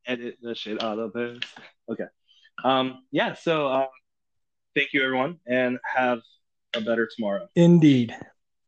edit the shit out of this. Okay. Um, yeah, so uh, thank you everyone and have a better tomorrow. Indeed.